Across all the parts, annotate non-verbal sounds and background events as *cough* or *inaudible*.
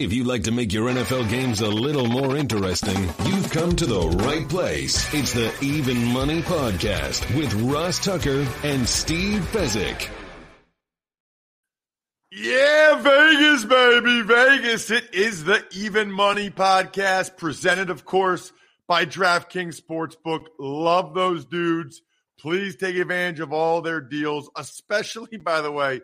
If you'd like to make your NFL games a little more interesting, you've come to the right place. It's the Even Money Podcast with Ross Tucker and Steve Fezzik. Yeah, Vegas, baby, Vegas. It is the Even Money Podcast, presented, of course, by DraftKings Sportsbook. Love those dudes. Please take advantage of all their deals, especially, *laughs* by the way,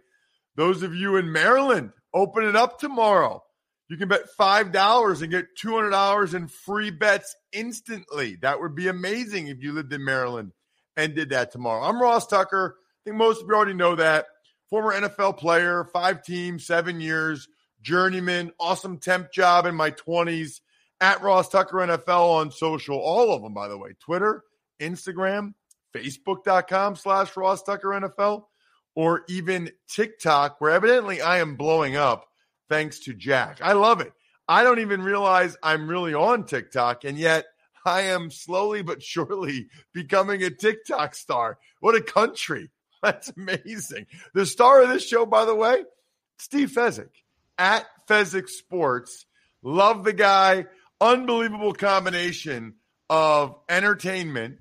those of you in Maryland. Open it up tomorrow. You can bet $5 and get $200 in free bets instantly. That would be amazing if you lived in Maryland and did that tomorrow. I'm Ross Tucker. I think most of you already know that. Former NFL player, five teams, seven years, journeyman, awesome temp job in my 20s. At Ross Tucker NFL on social, all of them, by the way. Twitter, Instagram, Facebook.com slash Ross Tucker NFL, or even TikTok, where evidently I am blowing up thanks to Jack. I love it. I don't even realize I'm really on TikTok, and yet I am slowly but surely *laughs* becoming a TikTok star. What a country. *laughs* That's amazing. The star of this show, by the way, Steve Fezzik at Fezzik Sports. Love the guy. Unbelievable combination of entertainment,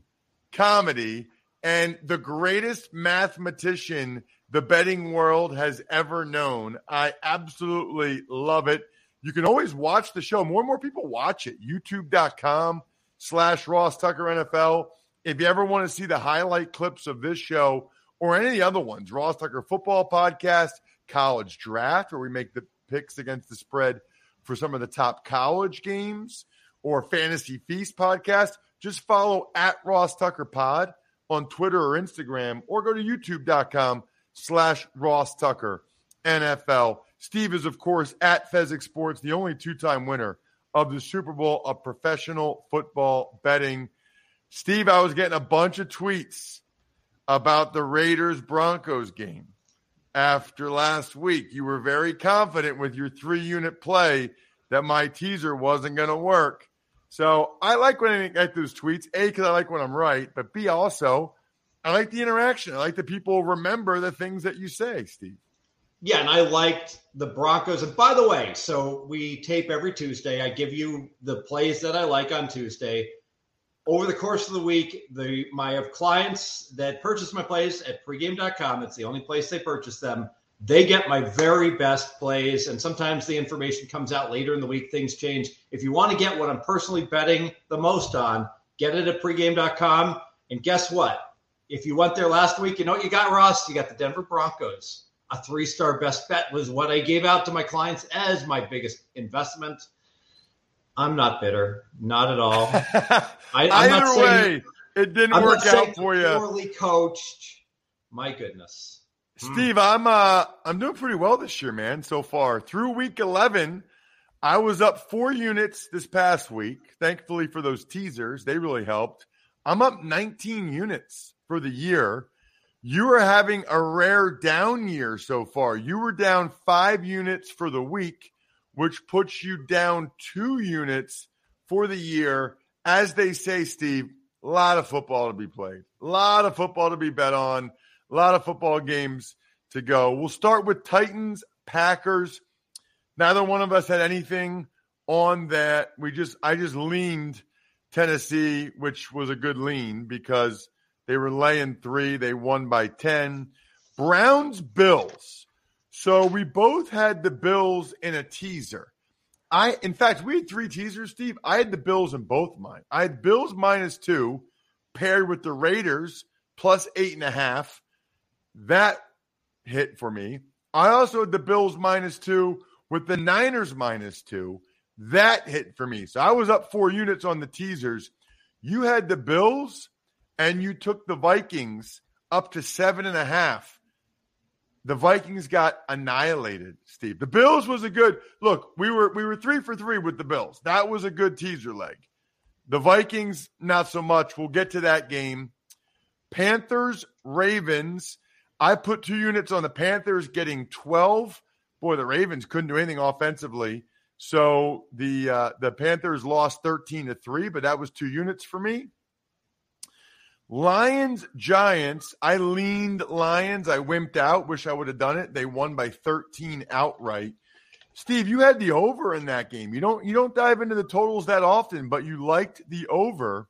comedy, and the greatest mathematician the betting world has ever known. I absolutely love it. You can always watch the show. More and more people watch it. YouTube.com slash Ross Tucker NFL. If you ever want to see the highlight clips of this show or any of the other ones, Ross Tucker Football Podcast, College Draft, where we make the picks against the spread for some of the top college games, or Fantasy Feast Podcast, just follow at Ross Tucker Pod on Twitter or Instagram, or go to youtube.com slash Ross Tucker NFL. Steve is, of course, at Fezzik Sports, the only two time winner of the Super Bowl of professional football betting. Steve, I was getting a bunch of tweets about the Raiders Broncos game after last week. You were very confident with your three unit play that my teaser wasn't going to work. So I like when I get those tweets, A, because I like when I'm right, but B, also, I like the interaction. I like that people remember the things that you say, Steve. Yeah, and I liked the Broncos. And by the way, so we tape every Tuesday. I give you the plays that I like on Tuesday. Over the course of the week, the my clients that purchase my plays at pregame.com. It's the only place they purchase them. They get my very best plays, and sometimes the information comes out later in the week. Things change. If you want to get what I'm personally betting the most on, get it at pregame.com. And guess what? If you went there last week, you know what you got, Ross? You got the Denver Broncos. A three star best bet was what I gave out to my clients as my biggest investment. I'm not bitter, not at all. *laughs* I, I'm Either saying, way, it didn't I'm work out for you. Poorly coached. My goodness, Steve, mm. I'm uh, I'm doing pretty well this year, man. So far through week 11, I was up four units this past week. Thankfully for those teasers, they really helped. I'm up 19 units for the year. You are having a rare down year so far. You were down five units for the week, which puts you down two units for the year. As they say, Steve, a lot of football to be played, a lot of football to be bet on, a lot of football games to go. We'll start with Titans, Packers. Neither one of us had anything on that. We just, I just leaned Tennessee, which was a good lean because they were laying three. They won by 10. Browns, Bills. So we both had the Bills in a teaser. I, in fact, we had three teasers, Steve. I had the Bills in both mine. I had Bills minus two paired with the Raiders plus eight and a half. That hit for me. I also had the Bills minus two with the Niners minus two. That hit for me. So I was up four units on the teasers. You had the Bills and you took the Vikings up to seven and a half. The Vikings got annihilated, Steve. The Bills was a good look. We were we were three for three with the Bills. That was a good teaser leg. The Vikings, not so much. We'll get to that game. Panthers, Ravens. I put two units on the Panthers getting 12. Boy, the Ravens couldn't do anything offensively. So the uh, the Panthers lost 13 to 3, but that was two units for me. Lions, Giants. I leaned Lions. I wimped out. Wish I would have done it. They won by 13 outright. Steve, you had the over in that game. You don't you don't dive into the totals that often, but you liked the over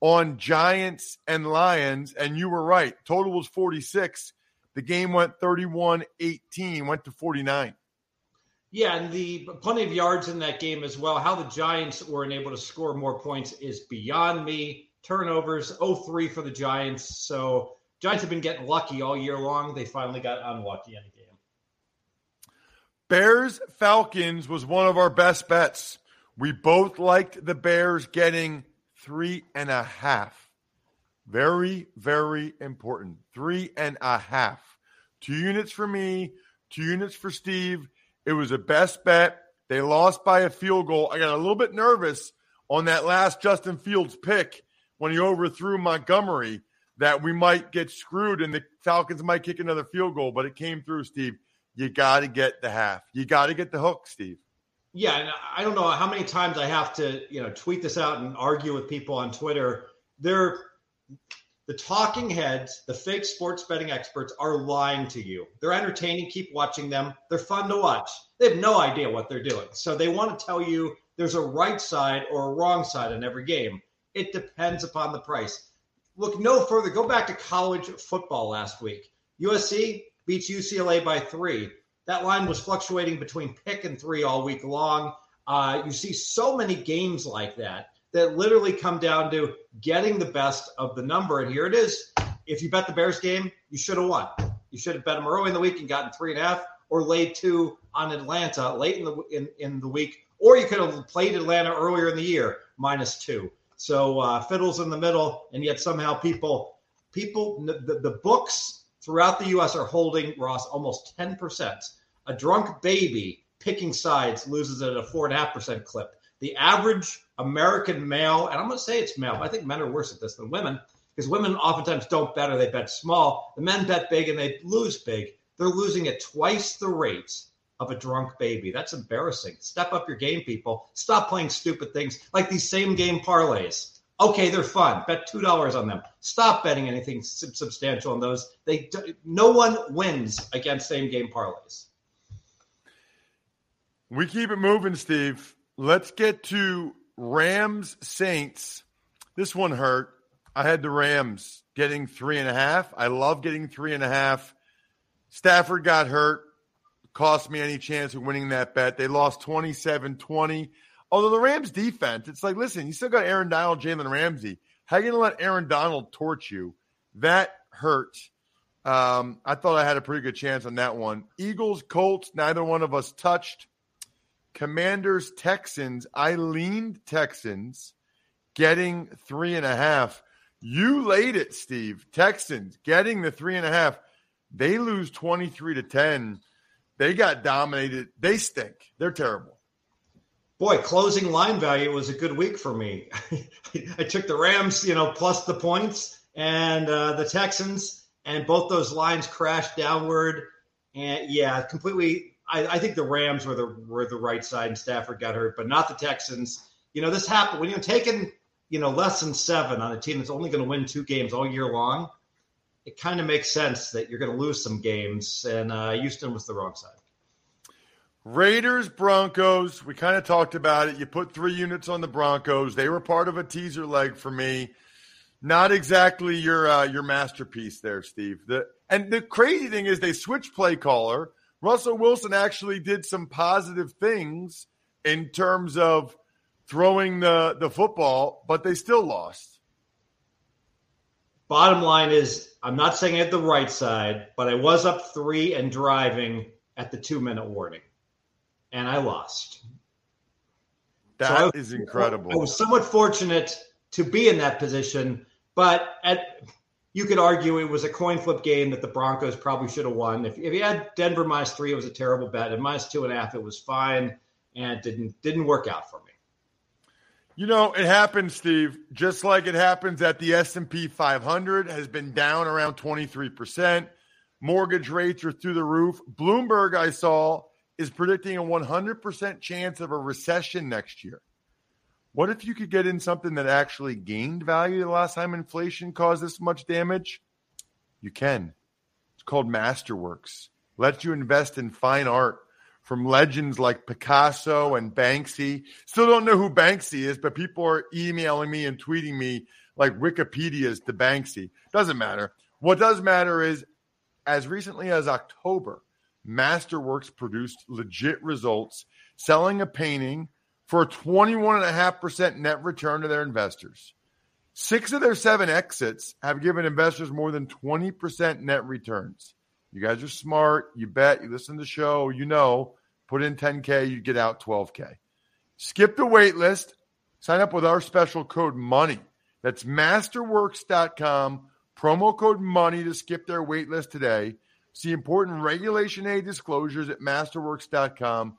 on Giants and Lions, and you were right. Total was 46. The game went 31 18, went to 49. Yeah, and the plenty of yards in that game as well. How the Giants were able to score more points is beyond me. Turnovers 0-3 for the Giants. So Giants have been getting lucky all year long. They finally got unlucky in the game. Bears Falcons was one of our best bets. We both liked the Bears getting three and a half. Very, very important. Three and a half. Two units for me, two units for Steve. It was a best bet. They lost by a field goal. I got a little bit nervous on that last Justin Fields pick when he overthrew Montgomery that we might get screwed and the Falcons might kick another field goal, but it came through, Steve. You got to get the half. You got to get the hook, Steve. Yeah, and I don't know how many times I have to, you know, tweet this out and argue with people on Twitter. They're the talking heads, the fake sports betting experts are lying to you. They're entertaining. Keep watching them. They're fun to watch. They have no idea what they're doing. So they want to tell you there's a right side or a wrong side in every game. It depends upon the price. Look no further. Go back to college football last week. USC beats UCLA by three. That line was fluctuating between pick and three all week long. Uh, you see so many games like that that literally come down to getting the best of the number. And here it is. If you bet the Bears game, you should have won. You should have bet them early in the week and gotten three and a half, or laid two on Atlanta late in the in, in the week, or you could have played Atlanta earlier in the year minus two. So uh, fiddles in the middle, and yet somehow people people the, the books throughout the U.S. are holding Ross almost ten percent. A drunk baby picking sides loses at a four and a half percent clip. The average American male, and I'm going to say it's male, I think men are worse at this than women because women oftentimes don't bet or they bet small. The men bet big and they lose big. They're losing at twice the rates of a drunk baby. That's embarrassing. Step up your game, people. Stop playing stupid things like these same game parlays. Okay, they're fun. Bet two dollars on them. Stop betting anything substantial on those. They no one wins against same game parlays. We keep it moving, Steve. Let's get to Rams Saints. This one hurt. I had the Rams getting three and a half. I love getting three and a half. Stafford got hurt, cost me any chance of winning that bet. They lost 27 20. Although the Rams defense, it's like, listen, you still got Aaron Donald, Jalen Ramsey. How are you going to let Aaron Donald torch you? That hurt. Um, I thought I had a pretty good chance on that one. Eagles, Colts, neither one of us touched. Commanders, Texans. I leaned Texans getting three and a half. You laid it, Steve. Texans getting the three and a half. They lose 23 to 10. They got dominated. They stink. They're terrible. Boy, closing line value was a good week for me. *laughs* I took the Rams, you know, plus the points and uh, the Texans, and both those lines crashed downward. And yeah, completely I, I, think the Rams were the were the right side, and Stafford got hurt, but not the Texans. You know, this happened when you're taking you know less than seven on a team that's only going to win two games all year long. It kind of makes sense that you're going to lose some games, and uh, Houston was the wrong side. Raiders, Broncos. We kind of talked about it. You put three units on the Broncos. They were part of a teaser leg for me. Not exactly your uh, your masterpiece there, Steve. The, and the crazy thing is they switched play caller. Russell Wilson actually did some positive things in terms of throwing the, the football, but they still lost. Bottom line is, I'm not saying I had the right side, but I was up three and driving at the two minute warning, and I lost. That so I, is incredible. I was somewhat fortunate to be in that position, but at you could argue it was a coin flip game that the Broncos probably should have won. If, if you had Denver minus three, it was a terrible bet. And minus two and a half, it was fine, and it didn't didn't work out for me. You know, it happens, Steve. Just like it happens at the S and P 500 has been down around 23 percent. Mortgage rates are through the roof. Bloomberg, I saw, is predicting a 100 percent chance of a recession next year. What if you could get in something that actually gained value the last time inflation caused this much damage? You can. It's called Masterworks. Lets you invest in fine art from legends like Picasso and Banksy. Still don't know who Banksy is, but people are emailing me and tweeting me like Wikipedia's to Banksy. Doesn't matter. What does matter is as recently as October, Masterworks produced legit results selling a painting – for a 21.5% net return to their investors. Six of their seven exits have given investors more than 20% net returns. You guys are smart. You bet. You listen to the show. You know, put in 10K, you get out 12K. Skip the wait list. Sign up with our special code MONEY. That's masterworks.com. Promo code MONEY to skip their wait list today. See important Regulation A disclosures at masterworks.com.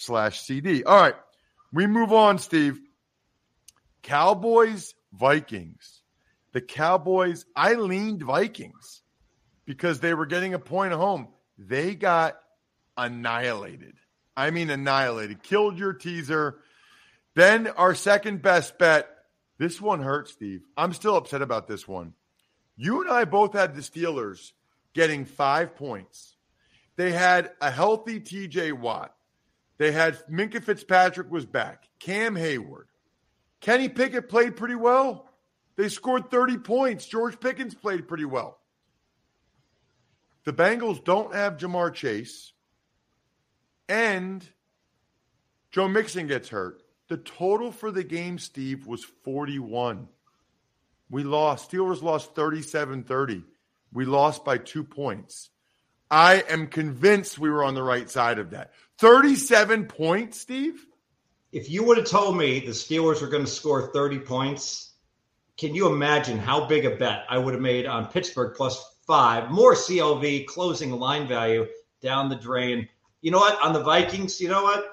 slash CD. All right. We move on, Steve. Cowboys, Vikings. The Cowboys, I leaned Vikings because they were getting a point at home. They got annihilated. I mean, annihilated. Killed your teaser. Then our second best bet. This one hurt, Steve. I'm still upset about this one. You and I both had the Steelers getting five points. They had a healthy TJ Watt. They had Minkah Fitzpatrick was back, Cam Heyward. Kenny Pickett played pretty well. They scored 30 points. George Pickens played pretty well. The Bengals don't have Ja'Marr Chase, and Joe Mixon gets hurt. The total for the game, Steve, was 41. We lost. Steelers lost 37 30. We lost by two points. I am convinced we were on the right side of that. 37 points, Steve? If you would have told me the Steelers were going to score 30 points, can you imagine how big a bet I would have made on Pittsburgh plus five, more CLV closing line value down the drain? You know what? On the Vikings, you know what?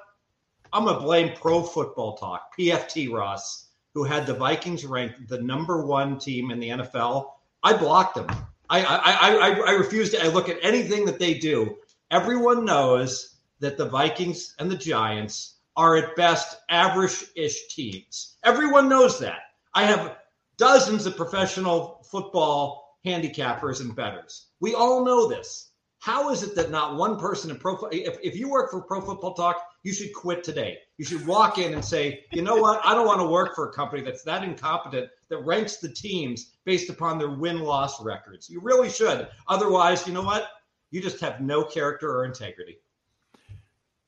I'm going to blame Pro Football Talk, PFT Ross, who had the Vikings ranked the number one team in the NFL. I blocked them. I I I, I refuse to I look at anything that they do. Everyone knows that the Vikings and the Giants are at best average ish teams. Everyone knows that. I have dozens of professional football handicappers and betters. We all know this. How is it that not one person in pro if, if you work for Pro Football Talk, you should quit today. You should walk in and say, you know what? I don't want to work for a company that's that incompetent that ranks the teams based upon their win loss records. You really should. Otherwise, you know what? You just have no character or integrity.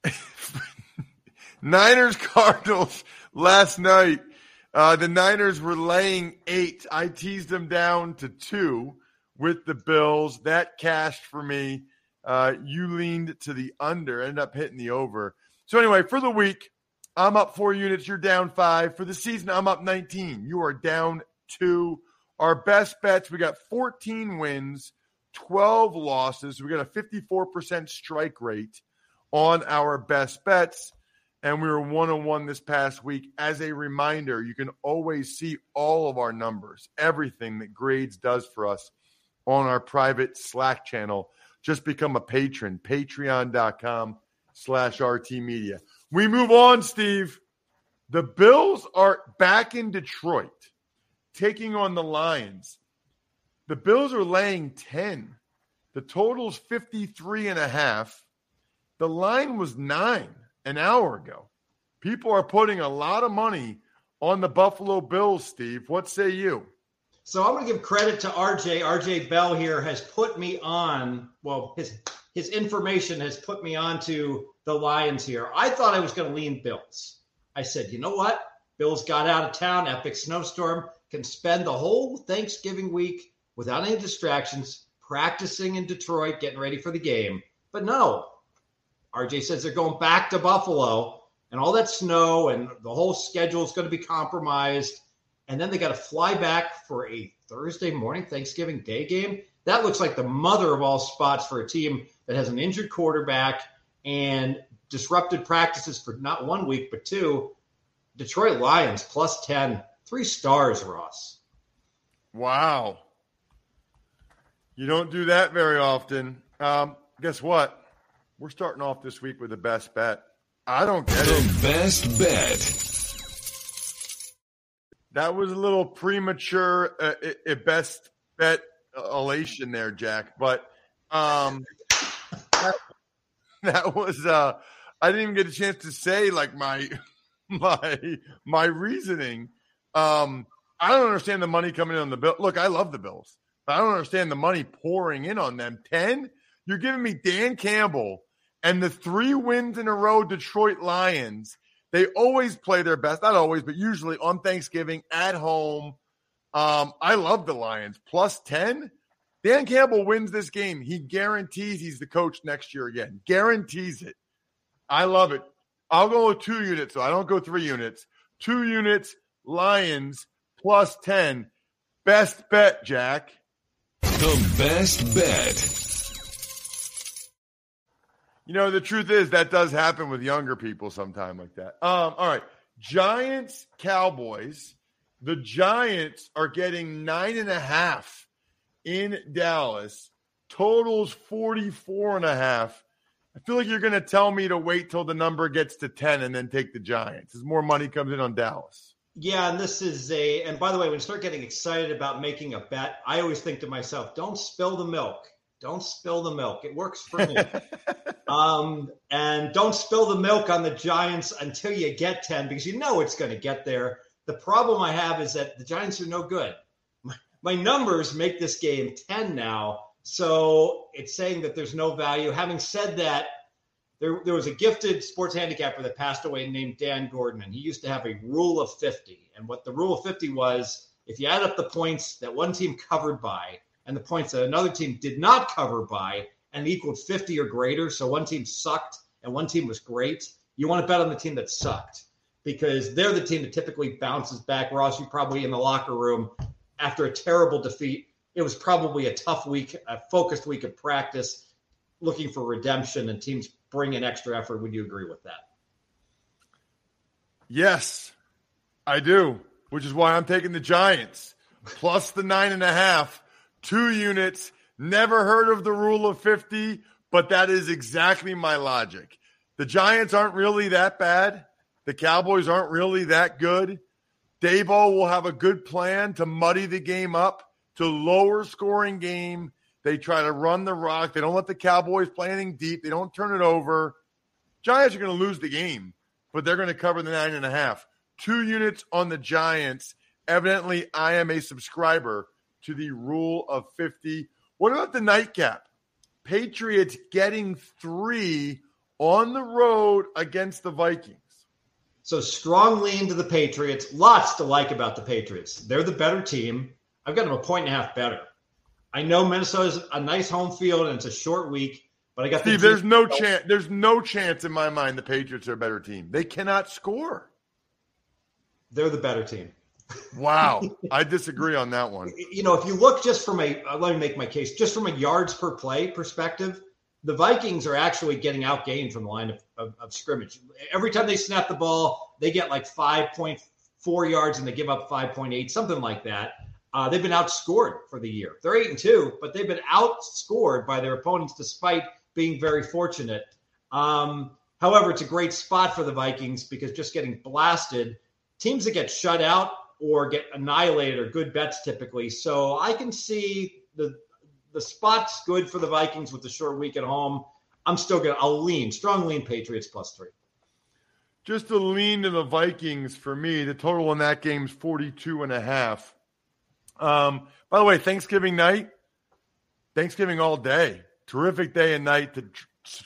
*laughs* Niners Cardinals last night. Uh, the Niners were laying eight. I teased them down to two with the Bills. That cashed for me. Uh, you leaned to the under, ended up hitting the over. So, anyway, for the week, I'm up four units. You're down five. For the season, I'm up 19. You are down two. Our best bets, we got 14 wins, 12 losses. We got a 54% strike rate. on our best bets. And we were one on one this past week. As a reminder, you can always see all of our numbers, everything that Grades does for us on our private Slack channel. Just become a patron, patreon.com slash RT Media. We move on, Steve. The Bills are back in Detroit, taking on the Lions. The Bills are laying 10. The total's 53 and a half. The line was nine an hour ago. People are putting a lot of money on the Buffalo Bills, Steve. What say you? So I'm going to give credit to RJ. RJ Bell here has put me on, well, his his information has put me on to the Lions here. I thought I was going to lean Bills. I said, you know what? Bills got out of town, epic snowstorm, can spend the whole Thanksgiving week without any distractions, practicing in Detroit, getting ready for the game. But no, RJ says they're going back to Buffalo and all that snow and the whole schedule is going to be compromised. And then they got to fly back for a Thursday morning Thanksgiving Day game. That looks like the mother of all spots for a team that has an injured quarterback and disrupted practices for not one week, but two. Detroit Lions plus 10, three stars, Ross. Wow. You don't do that very often. Um, guess what? We're starting off this week with the best bet. I don't get the it. best bet. That was a little premature, uh, uh, best bet elation there, Jack. But um, that, that was uh, I didn't even get a chance to say like my *laughs* my my reasoning. Um, I don't understand the money coming in on the bill. Look, I love the Bills, but I don't understand the money pouring in on them. Ten, you're giving me Dan Campbell and the three wins in a row Detroit Lions. They always play their best, not always, but usually on Thanksgiving at home. Um, I love the Lions plus 10. Dan Campbell wins this game. He guarantees he's the coach next year again. Guarantees it. I love it. I'll go with two units, so I don't go three units. Two units, Lions plus 10. Best bet, Jack. The best bet. You know, the truth is that does happen with younger people sometime like that. Um, all right. Giants, Cowboys. The Giants are getting nine and a half in Dallas. Totals 44 and a half. I feel like you're going to tell me to wait till the number gets to 10 and then take the Giants as more money comes in on Dallas. Yeah, and this is a, and by the way, when you start getting excited about making a bet, I always think to myself, don't spill the milk. Don't spill the milk. It works for me. *laughs* um, and don't spill the milk on the Giants until you get 10 because you know it's going to get there. The problem I have is that the Giants are no good. My, my numbers make this game 10 now. So it's saying that there's no value. Having said that, there, there was a gifted sports handicapper that passed away named Dan Gordon, and he used to have a rule of 50. And what the rule of 50 was if you add up the points that one team covered by, and the points that another team did not cover by and equaled 50 or greater. So one team sucked and one team was great. You want to bet on the team that sucked because they're the team that typically bounces back. Ross, you probably in the locker room after a terrible defeat. It was probably a tough week, a focused week of practice, looking for redemption, and teams bring in extra effort. Would you agree with that? Yes, I do, which is why I'm taking the Giants plus the nine and a half two units. Never heard of the rule of 50, but that is exactly my logic. The Giants aren't really that bad. The Cowboys aren't really that good. Daboll will have a good plan to muddy the game up to lower scoring game. They try to run the rock. They don't let the Cowboys play anything deep. They don't turn it over. Giants are going to lose the game, but they're going to cover the nine and a half. Two units on the Giants. Evidently, I am a subscriber to the rule of 50. What about the nightcap? Patriots getting three on the road against the Vikings. So strong lean to the Patriots. Lots to like about the Patriots. They're the better team. I've got them a point and a half better. I know Minnesota's a nice home field and it's a short week, but I got Steve. The there's no chance. There's no chance in my mind the Patriots are a better team. They cannot score. They're the better team. Wow, *laughs* I disagree on that one. You know, if you look just from a, uh, let me make my case, just from a yards per play perspective, the Vikings are actually getting outgained from the line of, of, of, scrimmage. Every time they snap the ball, they get like 5.4 yards and they give up 5.8, something like that. Uh, they've been outscored for the year. They're eight and two, but they've been outscored by their opponents despite being very fortunate. Um, however, it's a great spot for the Vikings because just getting blasted, teams that get shut out or get annihilated are good bets typically. So I can see the the spot's good for the Vikings with the short week at home. I'm still gonna I'll lean strong lean Patriots plus three. Just a lean to the Vikings for me. The total in that game is 42 and a half. Um, by the way, Thanksgiving night, Thanksgiving all day. Terrific day and night to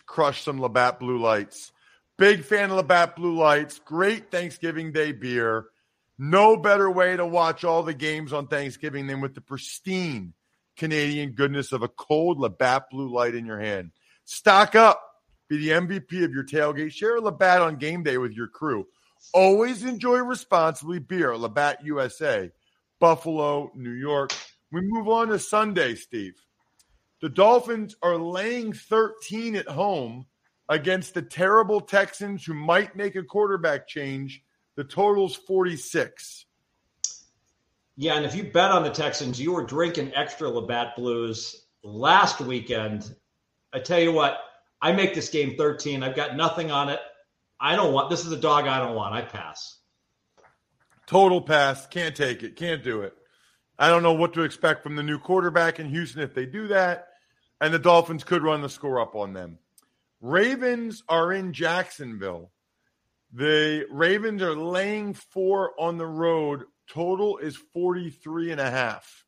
crush some Labatt Blue Lights. Big fan of Labatt Blue Lights. Great Thanksgiving Day beer. No better way to watch all the games on Thanksgiving than with the pristine Canadian goodness of a cold Labatt Blue Light in your hand. Stock up. Be the MVP of your tailgate. Share a Labatt on game day with your crew. Always enjoy responsibly beer. Labatt USA, Buffalo, New York. We move on to Sunday, Steve. The Dolphins are laying 13 at home against the terrible Texans who might make a quarterback change. The total's 46. Yeah, and if you bet on the Texans, you were drinking extra Labatt Blues last weekend. I tell you what, I make this game 13. I've got nothing on it. I don't want this is a dog I don't want. I pass. Total pass. Can't take it. Can't do it. I don't know what to expect from the new quarterback in Houston if they do that and the Dolphins could run the score up on them. Ravens are in Jacksonville. The Ravens are laying four on the road. Total is 43 and a half.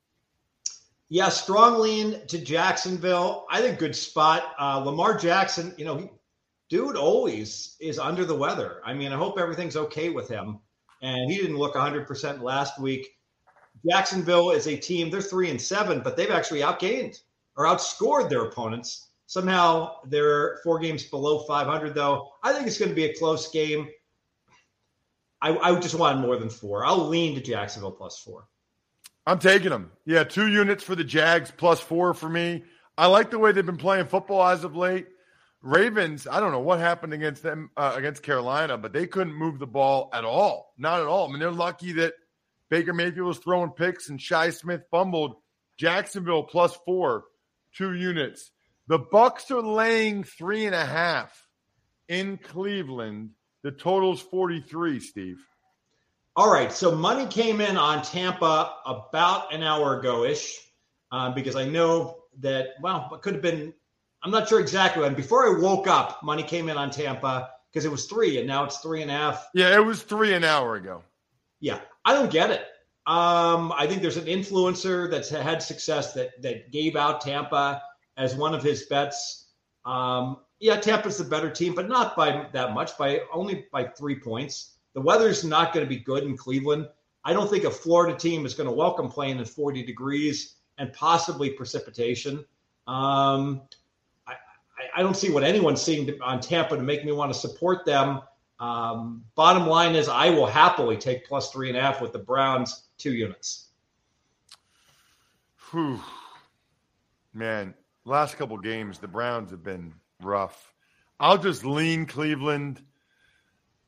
Yeah, strong lean to Jacksonville. I think good spot. Uh, Lamar Jackson, you know, he, dude always is under the weather. I mean, I hope everything's okay with him. And he didn't look 100% last week. Jacksonville is a team, they're three and seven, but they've actually outgained or outscored their opponents. Somehow they're four games below 500, though. I think it's going to be a close game. I, I just want more than four. I'll lean to Jacksonville plus four. I'm taking them. Yeah, two units for the Jags plus four for me. I like the way they've been playing football as of late. Ravens, I don't know what happened against them uh, against Carolina, but they couldn't move the ball at all. Not at all. I mean, they're lucky that Baker Mayfield was throwing picks and Shi Smith fumbled. Jacksonville plus four two units. The Bucks are laying three and a half in Cleveland. The total's 43, Steve. All right. So money came in on Tampa about an hour ago ish um, because I know that, well, it could have been, I'm not sure exactly when. Before I woke up, money came in on Tampa because it was three and now it's three and a half. Yeah, it was three an hour ago. Yeah. I don't get it. Um, I think there's an influencer that's had success that that gave out Tampa as one of his bets. Um, yeah, Tampa's the better team, but not by that much, by only by three points. The weather's not going to be good in Cleveland. I don't think a Florida team is going to welcome playing in 40 degrees and possibly precipitation. Um, I, I, don't see what anyone's seeing on Tampa to make me want to support them. Um, bottom line is, I will happily take plus three and a half with the Browns two units. Whew. Man, last couple games, the Browns have been rough. I'll just lean Cleveland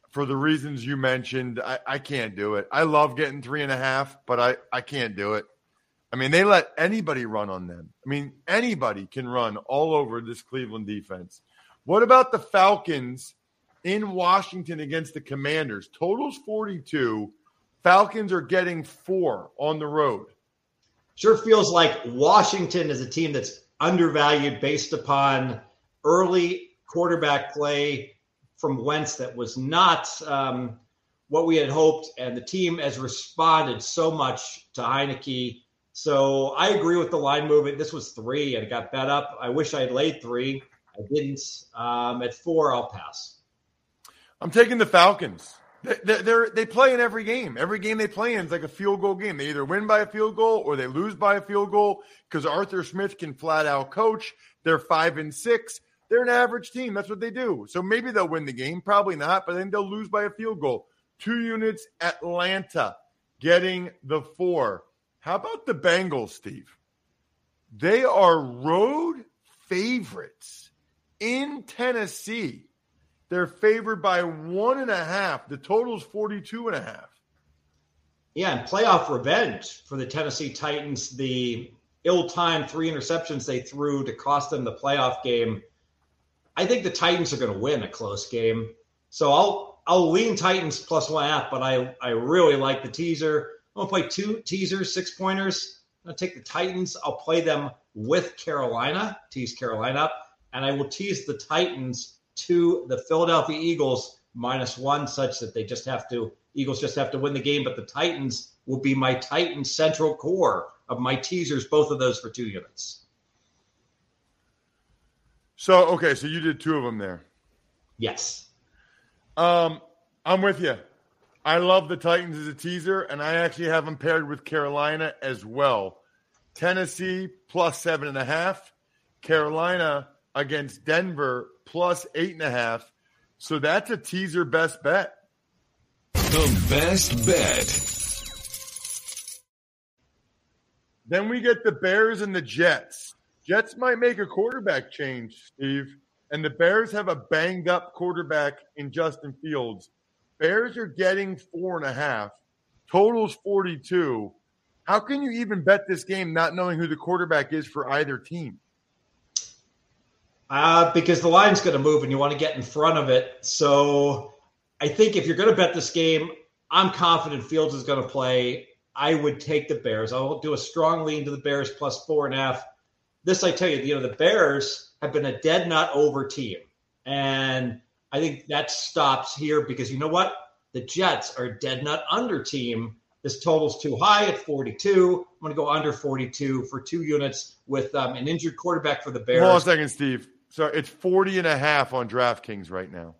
for the reasons you mentioned. I, I can't do it. I love getting three and a half, but I, I can't do it. I mean, they let anybody run on them. I mean, anybody can run all over this Cleveland defense. What about the Falcons in Washington against the Commanders? Totals 42. Falcons are getting four on the road. Sure feels like Washington is a team that's undervalued based upon early quarterback play from Wentz that was not um, what we had hoped, and the team has responded so much to Heinicke. So I agree with the line movement. This was three, and it got bet up. I wish I had laid three. I didn't. Um, at four, I'll pass. I'm taking the Falcons. They they they play in every game. Every game they play in is like a field goal game. They either win by a field goal or they lose by a field goal because Arthur Smith can flat out coach. They're five and six. They're an average team. That's what they do. So maybe they'll win the game, probably not, but then they'll lose by a field goal. Two units, Atlanta getting the four. How about the Bengals, Steve? They are road favorites in Tennessee. They're favored by one and a half. The total is 42 and a half. Yeah, and playoff revenge for the Tennessee Titans. The ill-timed three interceptions they threw to cost them the playoff game. I think the Titans are going to win a close game. So I'll I'll lean Titans plus one half, but I I really like the teaser. I'm gonna play two teasers, six pointers. I'm gonna take the Titans. I'll play them with Carolina, tease Carolina, and I will tease the Titans to the Philadelphia Eagles minus one, such that they just have to Eagles just have to win the game, but the Titans will be my Titan central core of my teasers, both of those for two units. So okay, so you did two of them there. Yes. Um, I'm with you. I love the Titans as a teaser, and I actually have them paired with Carolina as well. Tennessee plus seven and a half. Carolina against Denver plus eight and a half. So that's a teaser best bet. The best bet. Then we get the Bears and the Jets. Jets might make a quarterback change, Steve. And the Bears have a banged up quarterback in Justin Fields. Bears are getting four and a half. Totals 42. How can you even bet this game not knowing who the quarterback is for either team? Uh, because the line's going to move and you want to get in front of it. So I think if you're going to bet this game, I'm confident Fields is going to play. I would take the Bears. I'll do a strong lean to the Bears plus four and a half. This, I tell you, you know, the Bears have been a dead nut over team. And I think that stops here because you know what? The Jets are a dead nut under team. This total's too high at 42. I'm going to go under 42 for two units with um, an injured quarterback for the Bears. Hold on a second, Steve. So it's 40 and a half on DraftKings right now.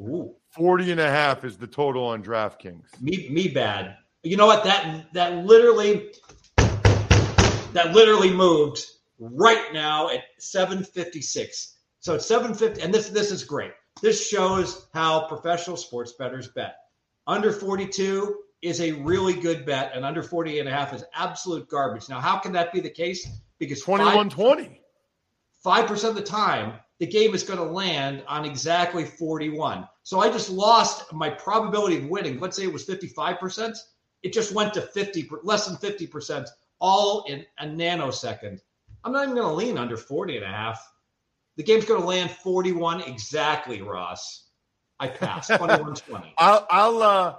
Ooh. 40 and a half is the total on DraftKings. Me, me bad. You know what? That that literally that literally moved right now at 756. So it's 750, and this this is great. This shows how professional sports bettors bet. Under 42 is a really good bet, and under 40 and a half is absolute garbage. Now, how can that be the case? Because 21 20. 5% of the time, the game is going to land on exactly 41. So I just lost my probability of winning. Let's say it was 55%. It just went to 50, less than 50%, all in a nanosecond. I'm not even going to lean under 40 and a half. The game's going to land 41 exactly, Ross. I pass *laughs* 21 20. I'll, I'll, uh,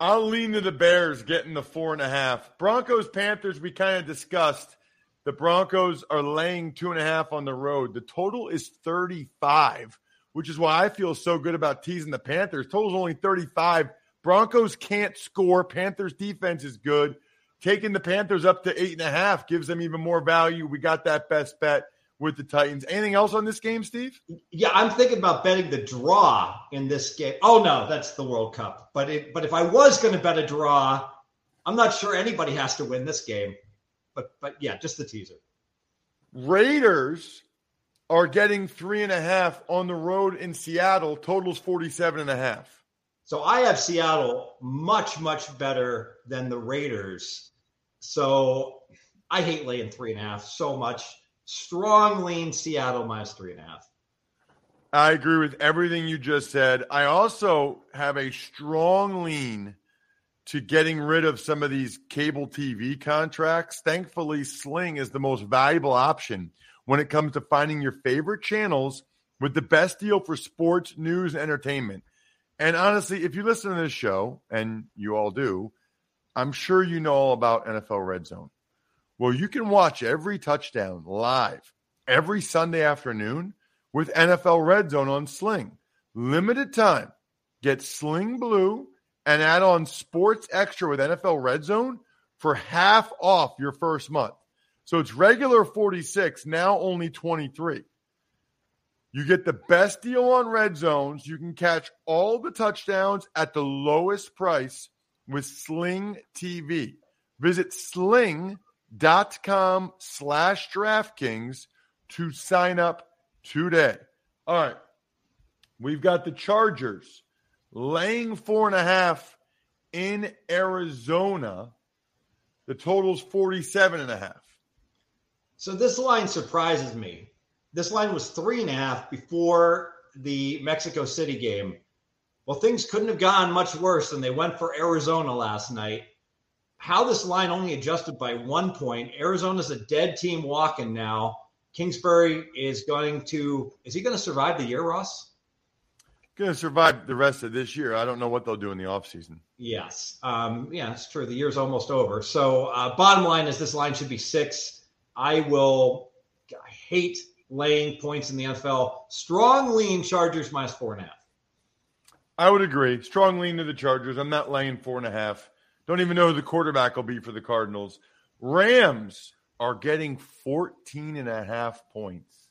I'll lean to the Bears getting the four and a half. Broncos, Panthers, we kind of discussed. The Broncos are laying two and a half on the road. The total is 35, which is why I feel so good about teasing the Panthers. Total's only 35. Broncos can't score. Panthers defense is good. Taking the Panthers up to eight and a half gives them even more value. We got that best bet with the Titans. Anything else on this game, Steve? Yeah, I'm thinking about betting the draw in this game. Oh no, that's the World Cup. But it, but if I was going to bet a draw, I'm not sure anybody has to win this game. But but yeah, just the teaser. Raiders are getting three and a half on the road in Seattle. Totals 47 and a half. So I have Seattle much, much better than the Raiders. So I hate laying three and a half so much. Strong lean Seattle minus three and a half. I agree with everything you just said. I also have a strong lean to getting rid of some of these cable TV contracts. Thankfully, Sling is the most valuable option when it comes to finding your favorite channels with the best deal for sports, news, and entertainment. And honestly, if you listen to this show, and you all do, I'm sure you know all about NFL Red Zone. Well, you can watch every touchdown live every Sunday afternoon with NFL Red Zone on Sling. Limited time. Get Sling Blue and add on Sports Extra with NFL Red Zone for half off your first month. So it's regular 46, now only 23. You get the best deal on red zones. You can catch all the touchdowns at the lowest price with Sling TV. Visit sling.com slash DraftKings to sign up today. All right. We've got the Chargers laying four and a half in Arizona. The total's 47 and a half. So this line surprises me this line was three and a half before the Mexico City game. Well, things couldn't have gone much worse than they went for Arizona last night. How this line only adjusted by one point. Arizona's a dead team walking now. Kingsbury is going to, is he going to survive the year, Ross? Going to survive the rest of this year. I don't know what they'll do in the offseason. Yes. Um, yeah, it's true. The year's almost over. So, uh, bottom line is this line should be six. I will, I hate laying points in the NFL. Strong lean Chargers minus four and a half. I would agree. Strong lean to the Chargers. I'm not laying four and a half. Don't even know who the quarterback will be for the Cardinals. Rams are getting 14 and a half points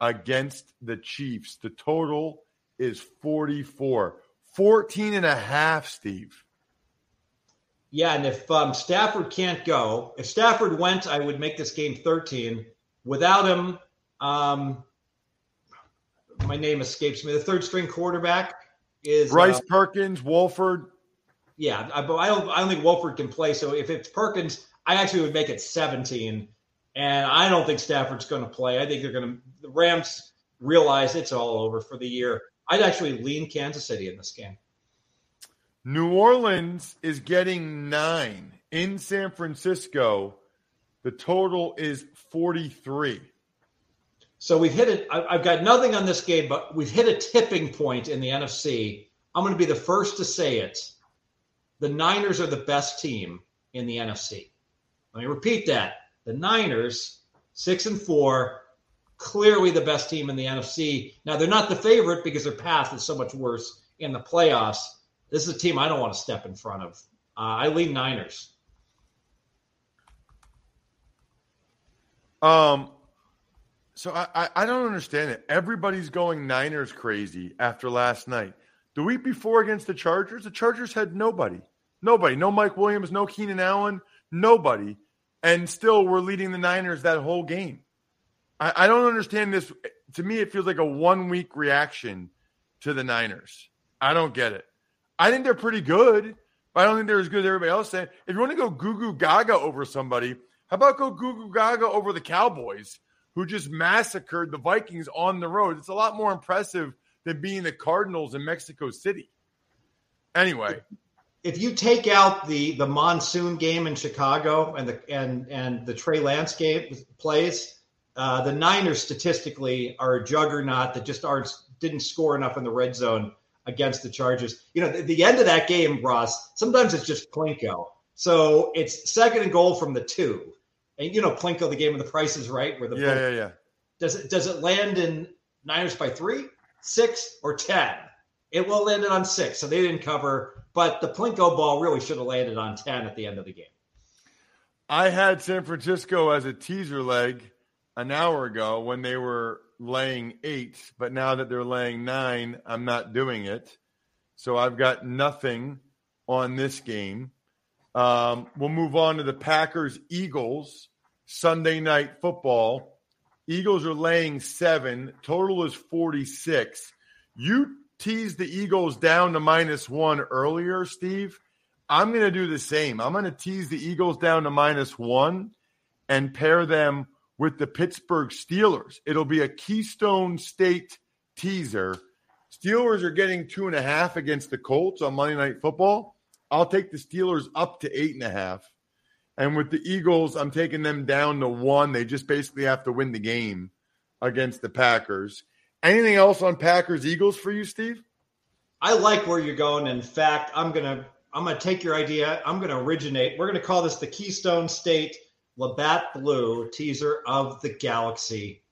against the Chiefs. The total is 44. 14 and a half, Steve. Yeah, and if um, Stafford can't go, if Stafford went, I would make this game 13. Without him, um, my name escapes me. The third string quarterback is Bryce uh, Perkins, Wolford. Yeah, I, I don't. I don't think Wolford can play. So if it's Perkins, I actually would make it 17. And I don't think Stafford's going to play. I think they're going to. The Rams realize it's all over for the year. I'd actually lean Kansas City in this game. New Orleans is getting nine in San Francisco. The total is 43. So we've hit it. I've got nothing on this game, but we've hit a tipping point in the NFC. I'm going to be the first to say it. The Niners are the best team in the NFC. Let me repeat that. The Niners, six and four, clearly the best team in the NFC. Now, they're not the favorite because their path is so much worse in the playoffs. This is a team I don't want to step in front of. Uh, I lean Niners. Um, so I, I don't understand it. Everybody's going Niners crazy after last night. The week before against the Chargers, the Chargers had nobody. Nobody. No Mike Williams, no Keenan Allen, nobody. And still we're leading the Niners that whole game. I, I don't understand this. To me, it feels like a one week reaction to the Niners. I don't get it. I think they're pretty good, but I don't think they're as good as everybody else saying. If you want to go goo goo gaga over somebody, how about go goo goo gaga over the Cowboys? who just massacred the Vikings on the road. It's a lot more impressive than being the Cardinals in Mexico City. Anyway, if you take out the the monsoon game in Chicago and the and and the Trey Lance game plays, uh, the Niners statistically are a juggernaut that just aren't didn't score enough in the red zone against the Chargers. You know, the, the end of that game, Ross. Sometimes it's just Plinko. So it's second and goal from the two and you know Plinko, the game of the Price Is Right, where the yeah, yeah, yeah. Does it does it land in Niners by three, six, or ten? It will land it on six, so they didn't cover. But the Plinko ball really should have landed on ten at the end of the game. I had San Francisco as a teaser leg an hour ago when they were laying eight, but now that they're laying nine, I'm not doing it. So I've got nothing on this game. Um, we'll move on to the Packers Eagles Sunday night football. Eagles are laying seven. Total is 46. You teased the Eagles down to minus one earlier, Steve. I'm going to do the same. I'm going to tease the Eagles down to minus one and pair them with the Pittsburgh Steelers. It'll be a Keystone State teaser. Steelers are getting two and a half against the Colts on Monday Night Football. I'll take the Steelers up to eight and a half. And with the Eagles, I'm taking them down to one. They just basically have to win the game against the Packers. Anything else on Packers Eagles for you, Steve? I like where you're going. In fact, I'm gonna I'm gonna take your idea. I'm gonna originate. We're gonna call this the Keystone State Labatt Blue teaser of the galaxy,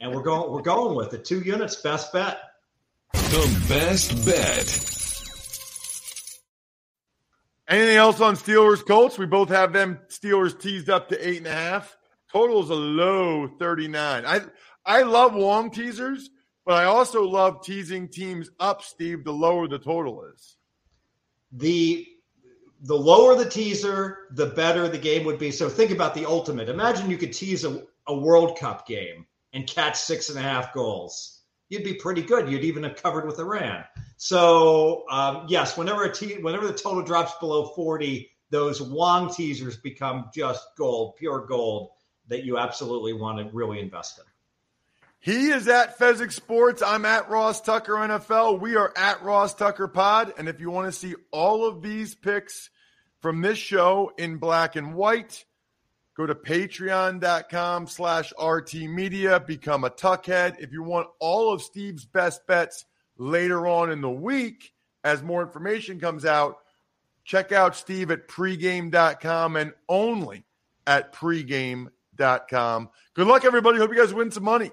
and we're going we're going with the two units best bet. The best bet. Anything else on Steelers Colts? We both have them Steelers teased up to eight and a half. Total is a low 39. I I love Wong teasers, but I also love teasing teams up, Steve, the lower the total is. The the lower the teaser, the better the game would be. So think about the ultimate. Imagine you could tease a, a World Cup game and catch six and a half goals you'd be pretty good. You'd even have covered with Iran. So um, yes, whenever a te- whenever the total drops below 40, those Wong teasers become just gold, pure gold that you absolutely want to really invest in. He is at Fezzik Sports. I'm at Ross Tucker NFL. We are at Ross Tucker Pod. And if you want to see all of these picks from this show in black and white, go to patreon.com slash RT Media. Become a Tuckhead. If you want all of Steve's best bets later on in the week, as more information comes out, check out Steve at pregame.com and only at pregame.com. Good luck, everybody. Hope you guys win some money.